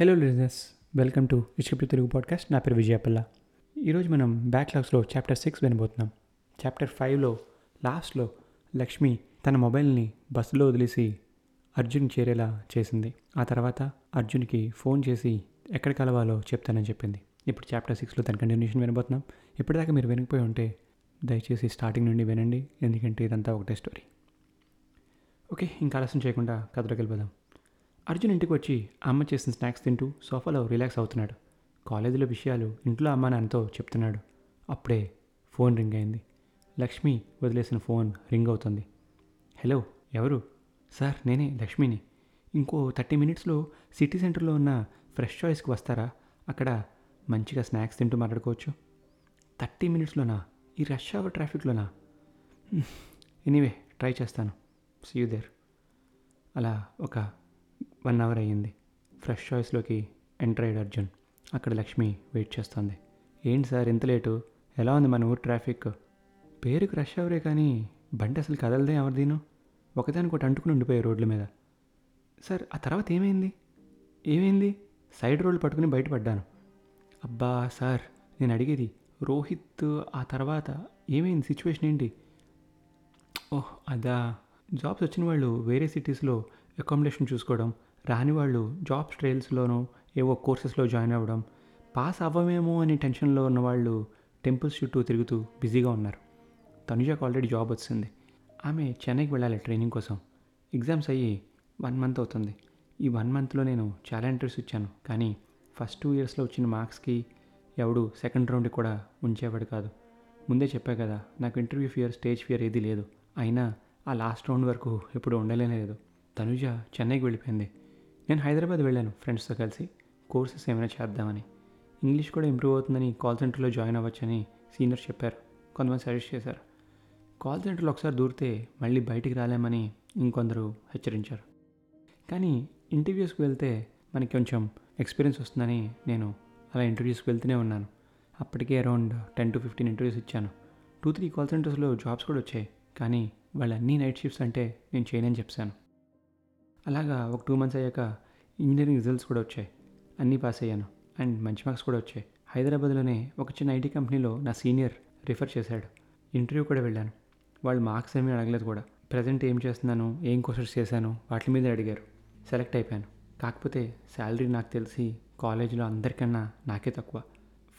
Hello listeners welcome to ఇష్కప్టి Telugu podcast నా పేరు విజయపల్ల. ఈరోజు మనం బ్యాక్లాగ్స్లో చాప్టర్ సిక్స్ వినబోతున్నాం. చాప్టర్ ఫైవ్లో లాస్ట్లో లక్ష్మి తన మొబైల్ని బస్సులో వదిలేసి అర్జున్ చేరేలా చేసింది. ఆ తర్వాత అర్జున్కి ఫోన్ చేసి ఎక్కడ కలవాలో చెప్తానని చెప్పింది. ఇప్పుడు చాప్టర్ సిక్స్లో తన కంటిన్యూషన్ వినబోతున్నాం. ఇప్పటిదాకా మీరు వినకపోయి ఉంటే దయచేసి స్టార్టింగ్ నుండి వినండి. ఎందుకంటే ఇదంతా ఒకటే స్టోరీ ఓకే ఇంకా ఆలస్యం చేయకుండా కథలోకి వెళ్ళిపోదాం. అర్జున్ ఇంటికి వచ్చి అమ్మ చేసిన స్నాక్స్ తింటూ సోఫాలో రిలాక్స్ అవుతున్నాడు. కాలేజీలో విషయాలు ఇంట్లో అమ్మ నాన్నతో చెప్తున్నాడు. అప్పుడే ఫోన్ రింగ్ అయింది. లక్ష్మి వదిలేసిన ఫోన్ రింగ్ అవుతుంది. హలో ఎవరు? సార్ నేనే లక్ష్మిని. ఇంకో థర్టీ మినిట్స్లో సిటీ సెంటర్లో ఉన్న ఫ్రెష్ చాయిస్కి వస్తారా? అక్కడ మంచిగా స్నాక్స్ తింటూ మాట్లాడుకోవచ్చు. థర్టీ మినిట్స్లోనా? ఈ రష్ అవర్ ట్రాఫిక్లోనా? ఎనీవే ట్రై చేస్తాను. See you there. అలా ఒక వన్ అవర్ అయ్యింది. ఫ్రెష్ చాయిస్లోకి ఎంటర్ అయ్యాడు అర్జున్. అక్కడ లక్ష్మి వెయిట్ చేస్తుంది. ఏంటి సార్ ఇంత లేటు? ఎలా ఉంది మన ఊరు ట్రాఫిక్? పేరుకు రష్ అవరే కానీ బండి అసలు కదలదే ఎవరిదీను ఒకదానికొకటి అంటుకుని ఉండిపోయాయి రోడ్ల మీద. సార్ ఆ తర్వాత ఏమైంది? ఏమైంది? సైడ్ రోడ్లు పట్టుకుని బయటపడ్డాను. అబ్బా సార్ నేను అడిగేది రోహిత్ ఆ తర్వాత ఏమైంది? సిచ్యువేషన్ ఏంటి? ఓహ్ అదా. జాబ్స్ వచ్చిన వాళ్ళు వేరే సిటీస్లో అకామిడేషన్ చూసుకోవడం రాని వాళ్ళు జాబ్స్ ట్రైల్స్లోనో ఏవో కోర్సెస్లో జాయిన్ అవ్వడం పాస్ అవ్వమేమో అని టెన్షన్లో ఉన్న వాళ్ళు టెంపుల్స్ చుట్టూ తిరుగుతూ బిజీగా ఉన్నారు. తనుజాకు ఆల్రెడీ జాబ్ వచ్చింది. ఆమె చెన్నైకి వెళ్ళాలి ట్రైనింగ్ కోసం. ఎగ్జామ్స్ అయ్యి వన్ మంత్ అవుతుంది. ఈ వన్ మంత్లో నేను చాలా ఇంటర్వ్యూస్ ఇచ్చాను. కానీ ఫస్ట్ టూ ఇయర్స్లో వచ్చిన మార్క్స్కి ఎవడు సెకండ్ రౌండ్కి కూడా ఉంచేవాడు కాదు. ముందే చెప్పా కదా నాకు ఇంటర్వ్యూ ఫియర్ స్టేజ్ ఫియర్ ఏది లేదు. అయినా ఆ లాస్ట్ రౌండ్ వరకు ఎప్పుడు ఉండలేనే లేదు. తనుజ చెన్నైకి వెళ్ళిపోయింది. నేను హైదరాబాద్ వెళ్ళాను ఫ్రెండ్స్తో కలిసి. కోర్సెస్ ఏమైనా చేద్దామని. ఇంగ్లీష్ కూడా ఇంప్రూవ్ అవుతుందని కాల్ సెంటర్లో జాయిన్ అవ్వచ్చని సీనియర్స్ చెప్పారు. కొంతమంది సజెస్ట్ చేశారు. కాల్ సెంటర్లో ఒకసారి దూరితే మళ్ళీ బయటికి రాలేమని ఇంకొందరు హెచ్చరించారు. కానీ ఇంటర్వ్యూస్కి వెళ్తే మనకి కొంచెం ఎక్స్పీరియన్స్ వస్తుందని నేను అలా ఇంటర్వ్యూస్కి వెళ్తూనే ఉన్నాను. అప్పటికే around ten to fifteen interviews ఇచ్చాను. టూ త్రీ కాల్ సెంటర్స్లో జాబ్స్ కూడా వచ్చాయి. కానీ వాళ్ళు అన్ని నైట్ షిఫ్ట్స్ అంటే నేను చేయనని చెప్పాను. అలాగా ఒక టూ మంత్స్ అయ్యాక ఇంజనీరింగ్ రిజల్ట్స్ కూడా వచ్చాయి. అన్నీ పాస్ అయ్యాను. అండ్ మంచి మార్క్స్ కూడా వచ్చాయి. హైదరాబాద్లోనే ఒక చిన్న ఐటీ కంపెనీలో నా సీనియర్ రిఫర్ చేశాడు. ఇంటర్వ్యూ కూడా వెళ్ళాను. వాళ్ళు మార్క్స్ ఏమీ అడగలేదు కూడా. ప్రజెంట్ ఏం చేస్తున్నాను ఏం కోర్సెస్ చేశాను వాటి మీద అడిగారు. సెలెక్ట్ అయిపోయాను. కాకపోతే శాలరీ నాకు తెలిసి కాలేజీలో అందరికన్నా నాకే తక్కువ.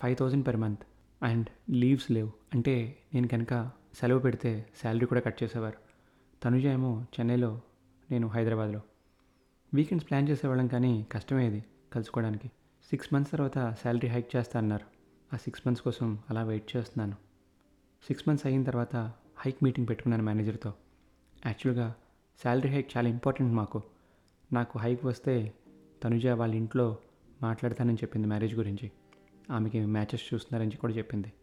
Five thousand per month. And leaves లేవు. అంటే నేను కనుక సెలవు పెడితే శాలరీ కూడా కట్ చేసేవారు. తనుజ ఏమో చెన్నైలో నేను హైదరాబాద్లో. వీకెండ్స్ ప్లాన్ చేసేవాళ్ళం కానీ కష్టమేది కలుసుకోవడానికి. సిక్స్ మంత్స్ తర్వాత శాలరీ హైక్ చేస్తా అన్నారు. ఆ సిక్స్ మంత్స్ కోసం అలా వెయిట్ చేస్తున్నాను. సిక్స్ మంత్స్ అయిన తర్వాత హైక్ మీటింగ్ పెట్టుకున్నాను మేనేజర్తో. యాక్చువల్గా శాలరీ హైక్ చాలా ఇంపార్టెంట్ మాకు. నాకు హైక్ వస్తే తనుజ వాళ్ళ ఇంట్లో మాట్లాడతానని చెప్పింది మ్యారేజ్ గురించి. ఆమెకి మ్యాచెస్ చూస్తున్నారని కూడా చెప్పింది.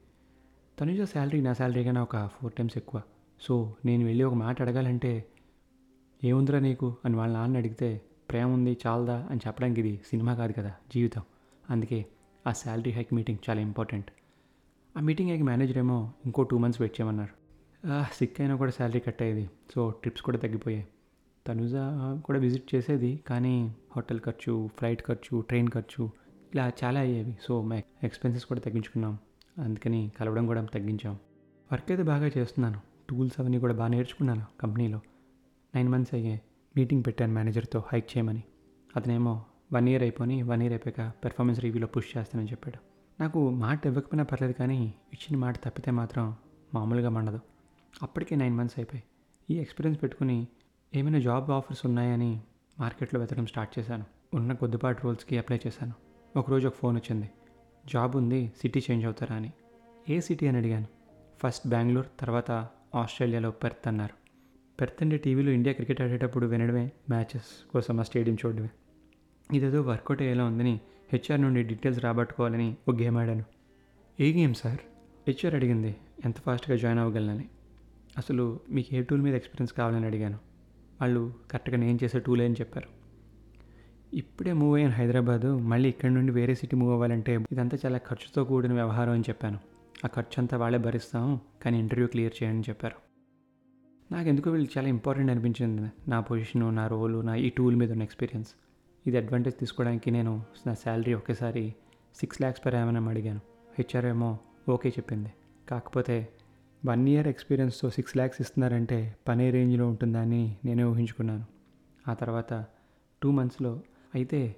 తనుజ శాలరీ నా శాలరీ కన్నా ఒక ఫోర్ టైమ్స్ ఎక్కువ. సో నేను వెళ్ళి ఒక మాట అడగాలంటే ఏముందిరా నీకు అని వాళ్ళ నాన్న అడిగితే ప్రేమ ఉంది చాలదా అని చెప్పడానికి ఇది సినిమా కాదు కదా జీవితం. అందుకే ఆ శాలరీ హైక్ మీటింగ్ చాలా ఇంపార్టెంట్. ఆ మీటింగ్ హైక్ మేనేజర్ ఏమో ఇంకో టూ మంత్స్ వెయిట్ చేయమన్నారు. సిక్ అయినా కూడా శాలరీ కట్ అయ్యేది సో ట్రిప్స్ కూడా తగ్గిపోయాయి. తనుజ కూడా విజిట్ చేసేది కానీ హోటల్ ఖర్చు ఫ్లైట్ ఖర్చు ట్రైన్ ఖర్చు ఇలా చాలా అయ్యేవి. సో మా ఎక్స్పెన్సెస్ కూడా తగ్గించుకున్నాం. అందుకని కలవడం కూడా తగ్గించాం. వర్క్ అయితే బాగా చేస్తున్నాను. టూల్స్ అవన్నీ కూడా బాగా నేర్చుకున్నాను కంపెనీలో. నైన్ మంత్స్ అయ్యాయి. మీటింగ్ పెట్టాను మేనేజర్తో హైక్ చేయమని. అతనేమో వన్ ఇయర్ అయిపోయి వన్ ఇయర్ అయిపోయాక పెర్ఫార్మెన్స్ రివ్యూలో పుష్ చేస్తానని చెప్పాడు. నాకు మాట ఇవ్వకపోయినా పర్లేదు కానీ ఇచ్చిన మాట తప్పితే మాత్రం మామూలుగా మండదు. అప్పటికే నైన్ మంత్స్ అయిపోయి ఈ ఎక్స్పీరియన్స్ పెట్టుకుని ఏమైనా జాబ్ ఆఫర్స్ ఉన్నాయని మార్కెట్లో వెతకడం స్టార్ట్ చేశాను. ఉన్న కొద్దిపాటి రోల్స్కి అప్లై చేశాను. ఒకరోజు ఒక ఫోన్ వచ్చింది. జాబ్ ఉంది సిటీ చేంజ్ అవుతారా అని. ఏ సిటీ అని అడిగాను. ఫస్ట్ బెంగళూరు తర్వాత ఆస్ట్రేలియాలో పెర్త్ అన్నారు. పెర్త్ టీవీలో ఇండియా క్రికెట్ ఆడేటప్పుడు వినడమే మ్యాచెస్ కోసం ఆ స్టేడియం చూడడమే. ఇదేదో వర్కౌట్ అయ్యేలా ఉందని హెచ్ఆర్ నుండి డీటెయిల్స్ రాబట్టుకోవాలని ఒక గేమ్ ఆడాను. ఏ గేమ్ సార్? హెచ్ఆర్ అడిగింది ఎంత ఫాస్ట్గా జాయిన్ అవ్వగలనని. అసలు మీకు ఏ టూల్ మీద ఎక్స్పీరియన్స్ కావాలని అడిగాను. వాళ్ళు కరెక్ట్గా నేను చేసే టూల్ అని చెప్పారు. ఇప్పుడే మూవ్ అయ్యాను హైదరాబాదు మళ్ళీ ఇక్కడ నుండి వేరే సిటీ మూవ్ అవ్వాలంటే ఇదంతా చాలా ఖర్చుతో కూడిన వ్యవహారం అని చెప్పాను. ఆ ఖర్చు అంతా వాళ్ళే భరిస్తాం కానీ ఇంటర్వ్యూ క్లియర్ చేయని చెప్పారు. నాకు ఎందుకో వీళ్ళు చాలా ఇంపార్టెంట్ అనిపించింది నా పొజిషను నా రోలు నా ఈ టూల్ మీద ఉన్న ఎక్స్పీరియన్స్ ఇది అడ్వాంటేజ్ తీసుకోవడానికి నేను నా శాలరీ ఒకేసారి సిక్స్ ల్యాక్స్ పర్ ఏమైనా అడిగాను. హెచ్ఆర్ ఏమో ఓకే చెప్పింది. కాకపోతే వన్ ఇయర్ ఎక్స్పీరియన్స్తో సిక్స్ ల్యాక్స్ ఇస్తున్నారంటే పనే రేంజ్లో ఉంటుందని నేనే ఊహించుకున్నాను. ఆ తర్వాత టూ మంత్స్లో అయితే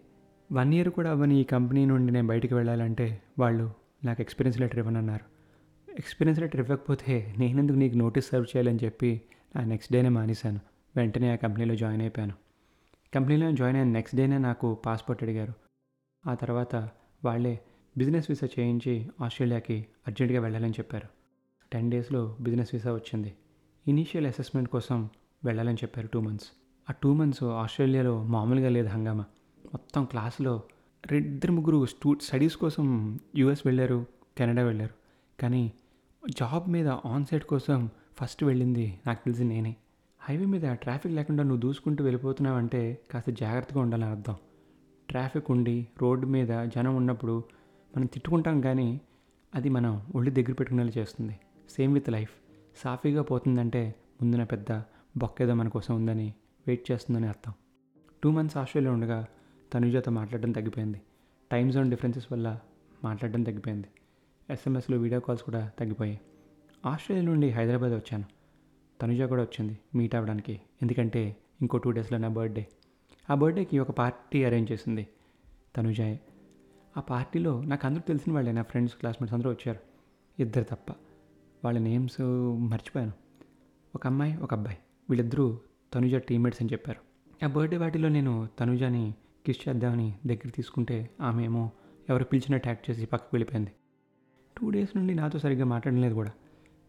వన్ ఇయర్ కూడా అవ్వని ఈ కంపెనీ నుండి నేను బయటికి వెళ్ళాలంటే వాళ్ళు నాకు ఎక్స్పీరియన్స్ లెటర్ ఇవ్వనన్నారు. ఎక్స్పీరియన్స్ లెటర్ ఇవ్వకపోతే నేనెందుకు నీకు నోటీస్ సర్వ్ చేయాలని చెప్పి ఆ నెక్స్ట్ డేనే మానేశాను. వెంటనే ఆ కంపెనీలో జాయిన్ అయిపోయాను. కంపెనీలో జాయిన్ అయిన నెక్స్ట్ డేనే నాకు పాస్పోర్ట్ అడిగారు. ఆ తర్వాత వాళ్ళే బిజినెస్ వీసా చేయించి ఆస్ట్రేలియాకి అర్జెంటుగా వెళ్ళాలని చెప్పారు. టెన్ డేస్లో బిజినెస్ వీసా వచ్చింది. ఇనీషియల్ అసెస్మెంట్ కోసం వెళ్ళాలని చెప్పారు టూ మంత్స్. ఆ టూ మంత్స్ ఆస్ట్రేలియాలో మామూలుగా లేదు హంగామా. మొత్తం క్లాస్లో ఇద్దరు ముగ్గురు స్టూ స్టడీస్ కోసం యూఎస్ వెళ్ళారు కెనడా వెళ్ళారు. కానీ జాబ్ మీద ఆన్ సైట్ కోసం ఫస్ట్ వెళ్ళింది నాకు తెలిసి నేనే. హైవే మీద ట్రాఫిక్ లేకుండా నువ్వు దూసుకుంటూ వెళ్ళిపోతున్నావంటే కాస్త జాగ్రత్తగా ఉండాలని అర్థం. ట్రాఫిక్ ఉండి రోడ్డు మీద జనం ఉన్నప్పుడు మనం తిట్టుకుంటాం కానీ అది మనం ఒళ్ళు దగ్గర పెట్టుకునేలా చేస్తుంది. సేమ్ విత్ లైఫ్ సాఫీగా పోతుందంటే ముందున పెద్ద బొక్కేదో మన కోసం ఉందని వెయిట్ చేస్తుందని అర్థం. టూ మంత్స్ ఆస్ట్రేలియా ఉండగా తనుజాతో మాట్లాడడం తగ్గిపోయింది. టైమ్ జోన్ డిఫరెన్సెస్ వల్ల మాట్లాడడం తగ్గిపోయింది. ఎస్ఎంఎస్లో వీడియో కాల్స్ కూడా తగ్గిపోయాయి. ఆస్ట్రేలియా నుండి హైదరాబాద్ వచ్చాను. తనుజ కూడా వచ్చింది మీట్ అవ్వడానికి. ఎందుకంటే ఇంకో టూ డేస్లో నా బర్త్డే ఆ బర్త్డేకి ఒక పార్టీ అరేంజ్ చేసింది తనుజాయే. ఆ పార్టీలో నాకు అందరూ తెలిసిన వాళ్ళే నా ఫ్రెండ్స్ క్లాస్మేట్స్ అందరూ వచ్చారు. ఇద్దరు తప్ప. వాళ్ళ నేమ్స్ మర్చిపోయాను. ఒక అమ్మాయి ఒక అబ్బాయి. వీళ్ళిద్దరూ తనుజ టీమ్మేట్స్ అని చెప్పారు. ఆ బర్త్డే వాటిలో నేను తనుజని కిస్ చేద్దామని దగ్గర తీసుకుంటే ఆమె ఏమో ఎవరు పిలిచినట్టు యాక్ట్ చేసి పక్కకు వెళ్ళిపోయింది. టూ డేస్ నుండి నాతో సరిగ్గా మాట్లాడలేదు కూడా.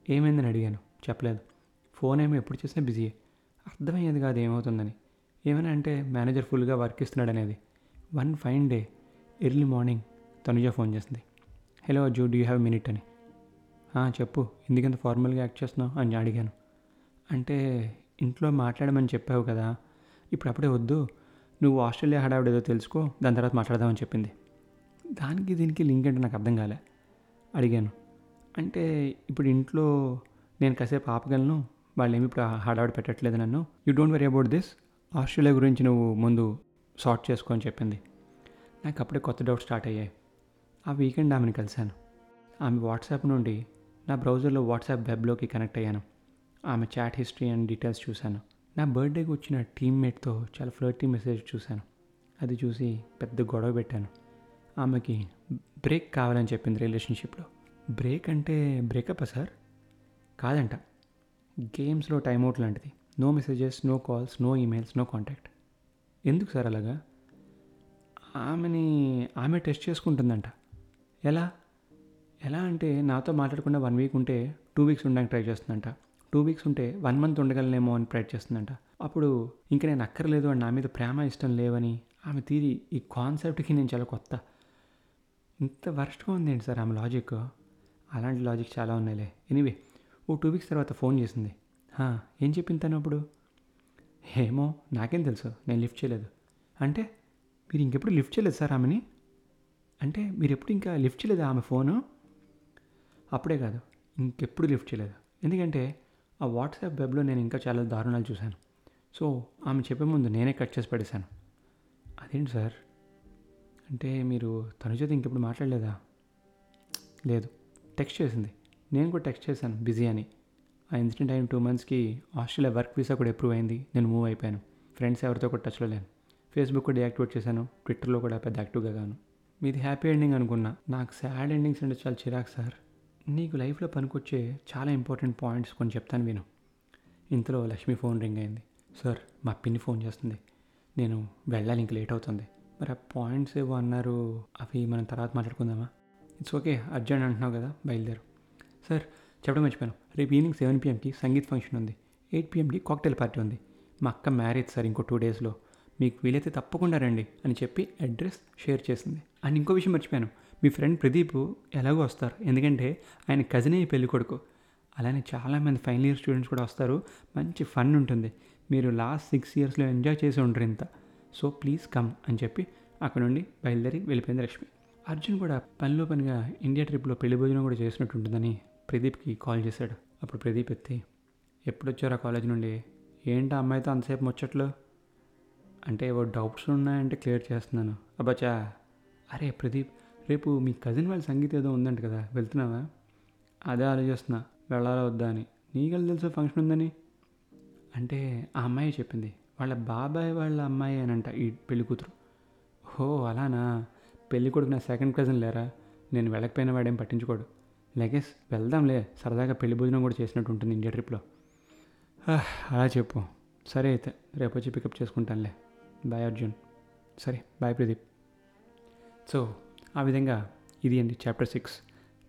ఏమైందని అడిగాను. చెప్పలేదు. ఫోన్ ఏమో ఎప్పుడు చేసినా బిజీయే. అర్థమయ్యేది కాదు ఏమవుతుందని. ఏమైనా అంటే మేనేజర్ ఫుల్గా వర్క్ ఇస్తున్నాడు అనేది. One fine day early morning Tanuja phone చేసింది. Hello d'you do have minute అని. చెప్పు. ఎందుకంత ఫార్మల్గా యాక్ట్ చేస్తున్నావు అని అడిగాను. అంటే ఇంట్లో మాట్లాడమని చెప్పావు కదా. ఇప్పుడు అప్పుడే వద్దు. నువ్వు ఆస్ట్రేలియా హడావిడ ఏదో తెలుసుకో. దాని తర్వాత మాట్లాడదామని చెప్పింది. దానికి దీనికి లింక్ అంటే నాకు అర్థం కాలే. అడిగాను. అంటే ఇప్పుడు ఇంట్లో నేను కాసేపు ఆపగలను వాళ్ళు ఏమి ఇప్పుడు హడావిడి పెట్టట్లేదు నన్ను. You don't worry about this Australia గురించి నువ్వు ముందు సార్ట్ చేసుకో అని చెప్పింది. నాకు అప్పుడే కొత్త డౌట్ స్టార్ట్ అయ్యాయి. ఆ వీకెండ్ ఆమెను కలిశాను. ఆమె వాట్సాప్ నుండి నా బ్రౌజర్లో వాట్సాప్ వెబ్లోకి కనెక్ట్ అయ్యాను. ఆమె చాట్ హిస్టరీ అండ్ డీటెయిల్స్ చూశాను. నా బర్త్డేకి వచ్చిన టీమ్మేట్తో చాలా ఫ్లర్టీ మెసేజ్ చూశాను. అది చూసి పెద్ద గొడవ పెట్టాను. ఆమెకి బ్రేక్ కావాలని చెప్పింది రిలేషన్షిప్లో. బ్రేక్ అంటే బ్రేకప్ సార్? కాదంట. గేమ్స్లో టైమ్అవుట్ లాంటిది. No messages no calls no emails no contact. ఎందుకు సార్ అలాగా? ఆమెని ఆమె టెస్ట్ చేసుకుంటుందంట. ఎలా? ఎలా అంటే నాతో మాట్లాడకుండా వన్ వీక్ ఉంటే టూ వీక్స్ ఉండడానికి ట్రై చేస్తుందంట. టూ వీక్స్ ఉంటే వన్ మంత్ ఉండగలనేమో అని ట్రై చేస్తుందంట. అప్పుడు ఇంకా నేను అక్కర్లేదు అని నా మీద ప్రేమ ఇష్టం లేవని ఆమె తీరి ఈ కాన్సెప్ట్కి నేను చాలా కొత్త. ఇంత వర్స్ట్గా ఉంది ఏంటి సార్ ఆమె లాజిక్? అలాంటి లాజిక్ చాలా ఉన్నాయిలే. ఎనీవే ఓ టూ వీక్స్ తర్వాత ఫోన్ చేసింది. ఏం చెప్పింది తను అప్పుడు? ఏమో నాకేం తెలుసు. నేను లిఫ్ట్ చేయలేదు. అంటే మీరు ఇంకెప్పుడు లిఫ్ట్ చేయలేదు సార్ ఆమెని? అంటే మీరు ఎప్పుడు ఇంకా లిఫ్ట్ చేయలేదు ఆమె ఫోను? అప్పుడే కాదు ఇంకెప్పుడు లిఫ్ట్ చేయలేదు. ఎందుకంటే ఆ వాట్సాప్ వెబ్లో నేను ఇంకా చాలా దారుణాలు చూశాను. సో ఆమె చెప్పే ముందు నేనే కట్ చేసి పడేశాను. అదేంటి సార్? అంటే మీరు తను చేత ఇంకెప్పుడు మాట్లాడలేదా? లేదు. టెక్స్ట్ చేసింది. నేను కూడా టెక్స్ట్ చేశాను. బిజీ అని. ఆ ఇన్సిడెంట్ అయిన టూ మంత్స్కి ఆస్ట్రేలియా వర్క్ వీసా కూడా అప్రూవ్ అయింది. నేను మూవ్ అయిపోయాను. ఫ్రెండ్స్ ఎవరితో కూడా టచ్లో లేను. ఫేస్బుక్ కూడా డియాక్టివేట్ చేశాను. ట్విట్టర్లో కూడా పెద్ద యాక్టివ్గా గాను. మీది హ్యాపీ ఎండింగ్ అనుకున్నా. నాకు సాడ్ ఎండింగ్స్ అంటే చాలా చిరాకు సార్. నీకు లైఫ్లో పనికొచ్చే చాలా ఇంపార్టెంట్ పాయింట్స్ కొన్ని చెప్తాను విను. ఇంతలో లక్ష్మి ఫోన్ రింగ్ అయింది. సార్ మా పిన్ని ఫోన్ చేస్తుంది. నేను వెళ్ళాలి ఇంక లేట్ అవుతుంది. మరి ఆ పాయింట్స్ ఏవో అన్నారు అవి మనం తర్వాత మాట్లాడుకుందామా? ఇట్స్ ఓకే అర్జెంట్ అంటున్నావు కదా బయలుదేరు. సార్ చెప్పడం మర్చిపోయాను. రేపు ఈవినింగ్ సెవెన్ పిఎంకి సంగీత్ ఫంక్షన్ ఉంది. ఎయిట్ పిఎంకి కాక్టైల్ పార్టీ ఉంది. మా అక్క మ్యారేజ్ సార్ ఇంకో టూ డేస్లో. మీకు వీలైతే తప్పకుండా రండి అని చెప్పి అడ్రస్ షేర్ చేసింది. అండ్ ఇంకో విషయం మర్చిపోయాను. మీ ఫ్రెండ్ ప్రదీప్ ఎలాగో వస్తారు. ఎందుకంటే ఆయన కజినే పెళ్ళి కొడుకు. అలానే చాలామంది ఫైనల్ ఇయర్ స్టూడెంట్స్ కూడా వస్తారు. మంచి ఫన్ ఉంటుంది. మీరు లాస్ట్ సిక్స్ ఇయర్స్లో ఎంజాయ్ చేసి ఉండరు ఇంత. సో ప్లీజ్ కమ్ అని చెప్పి అక్కడ నుండి బయలుదేరి వెళ్ళిపోయింది లక్ష్మి. అర్జున్ కూడా పనిలో పనిగా ఇండియా ట్రిప్లో పెళ్ళి భోజనం కూడా చేసినట్టు ఉంటుందని ప్రదీప్కి కాల్ చేశాడు. అప్పుడు ప్రదీప్ ఎత్తి ఎప్పుడు వచ్చారా కాలేజ్ నుండి? ఏంటి ఆ అమ్మాయితో అంతసేపు ముచ్చట్లు? అంటే ఏవో డౌట్స్ ఉన్నాయంటే క్లియర్ చేస్తున్నాను. అబ్బాచా అరే ప్రదీప్ రేపు మీ కజిన్ వాళ్ళ సంగీత ఏదో ఉందంట కదా వెళ్తున్నావా? అదే ఆలోచిస్తున్నా వెళ్ళాలా వద్దా అని. నీకెళ్ళి తెలుసు ఫంక్షన్ ఉందని? అంటే ఆ అమ్మాయి చెప్పింది. వాళ్ళ బాబాయ్ వాళ్ళ అమ్మాయి అనంట ఈ పెళ్ళి కూతురు. హో అలానా? పెళ్ళి కొడుకు నా సెకండ్ కజిన్ లేరా? నేను వెళ్ళకపోయిన వాడేం పట్టించుకోడు. లగేజ్ వెళ్దాంలే. సరదాగా పెళ్ళి భోజనం కూడా చేసినట్టు ఉంటుంది ఇండియా ట్రిప్లో. అలా చెప్పు. సరే అయితే రేపు వచ్చి పికప్ చేసుకుంటానులే. బాయ్ అర్జున్. సరే బాయ్ ప్రదీప్. సో ఆ విధంగా ఇది అండి చాప్టర్ సిక్స్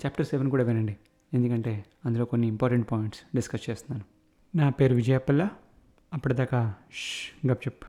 చాప్టర్ సెవెన్ కూడా వినండి. ఎందుకంటే అందులో కొన్ని ఇంపార్టెంట్ పాయింట్స్ డిస్కస్ చేస్తున్నాను. నా పేరు విజయపల్ల అప్పటిదాకా ష్ గప్ చెప్పు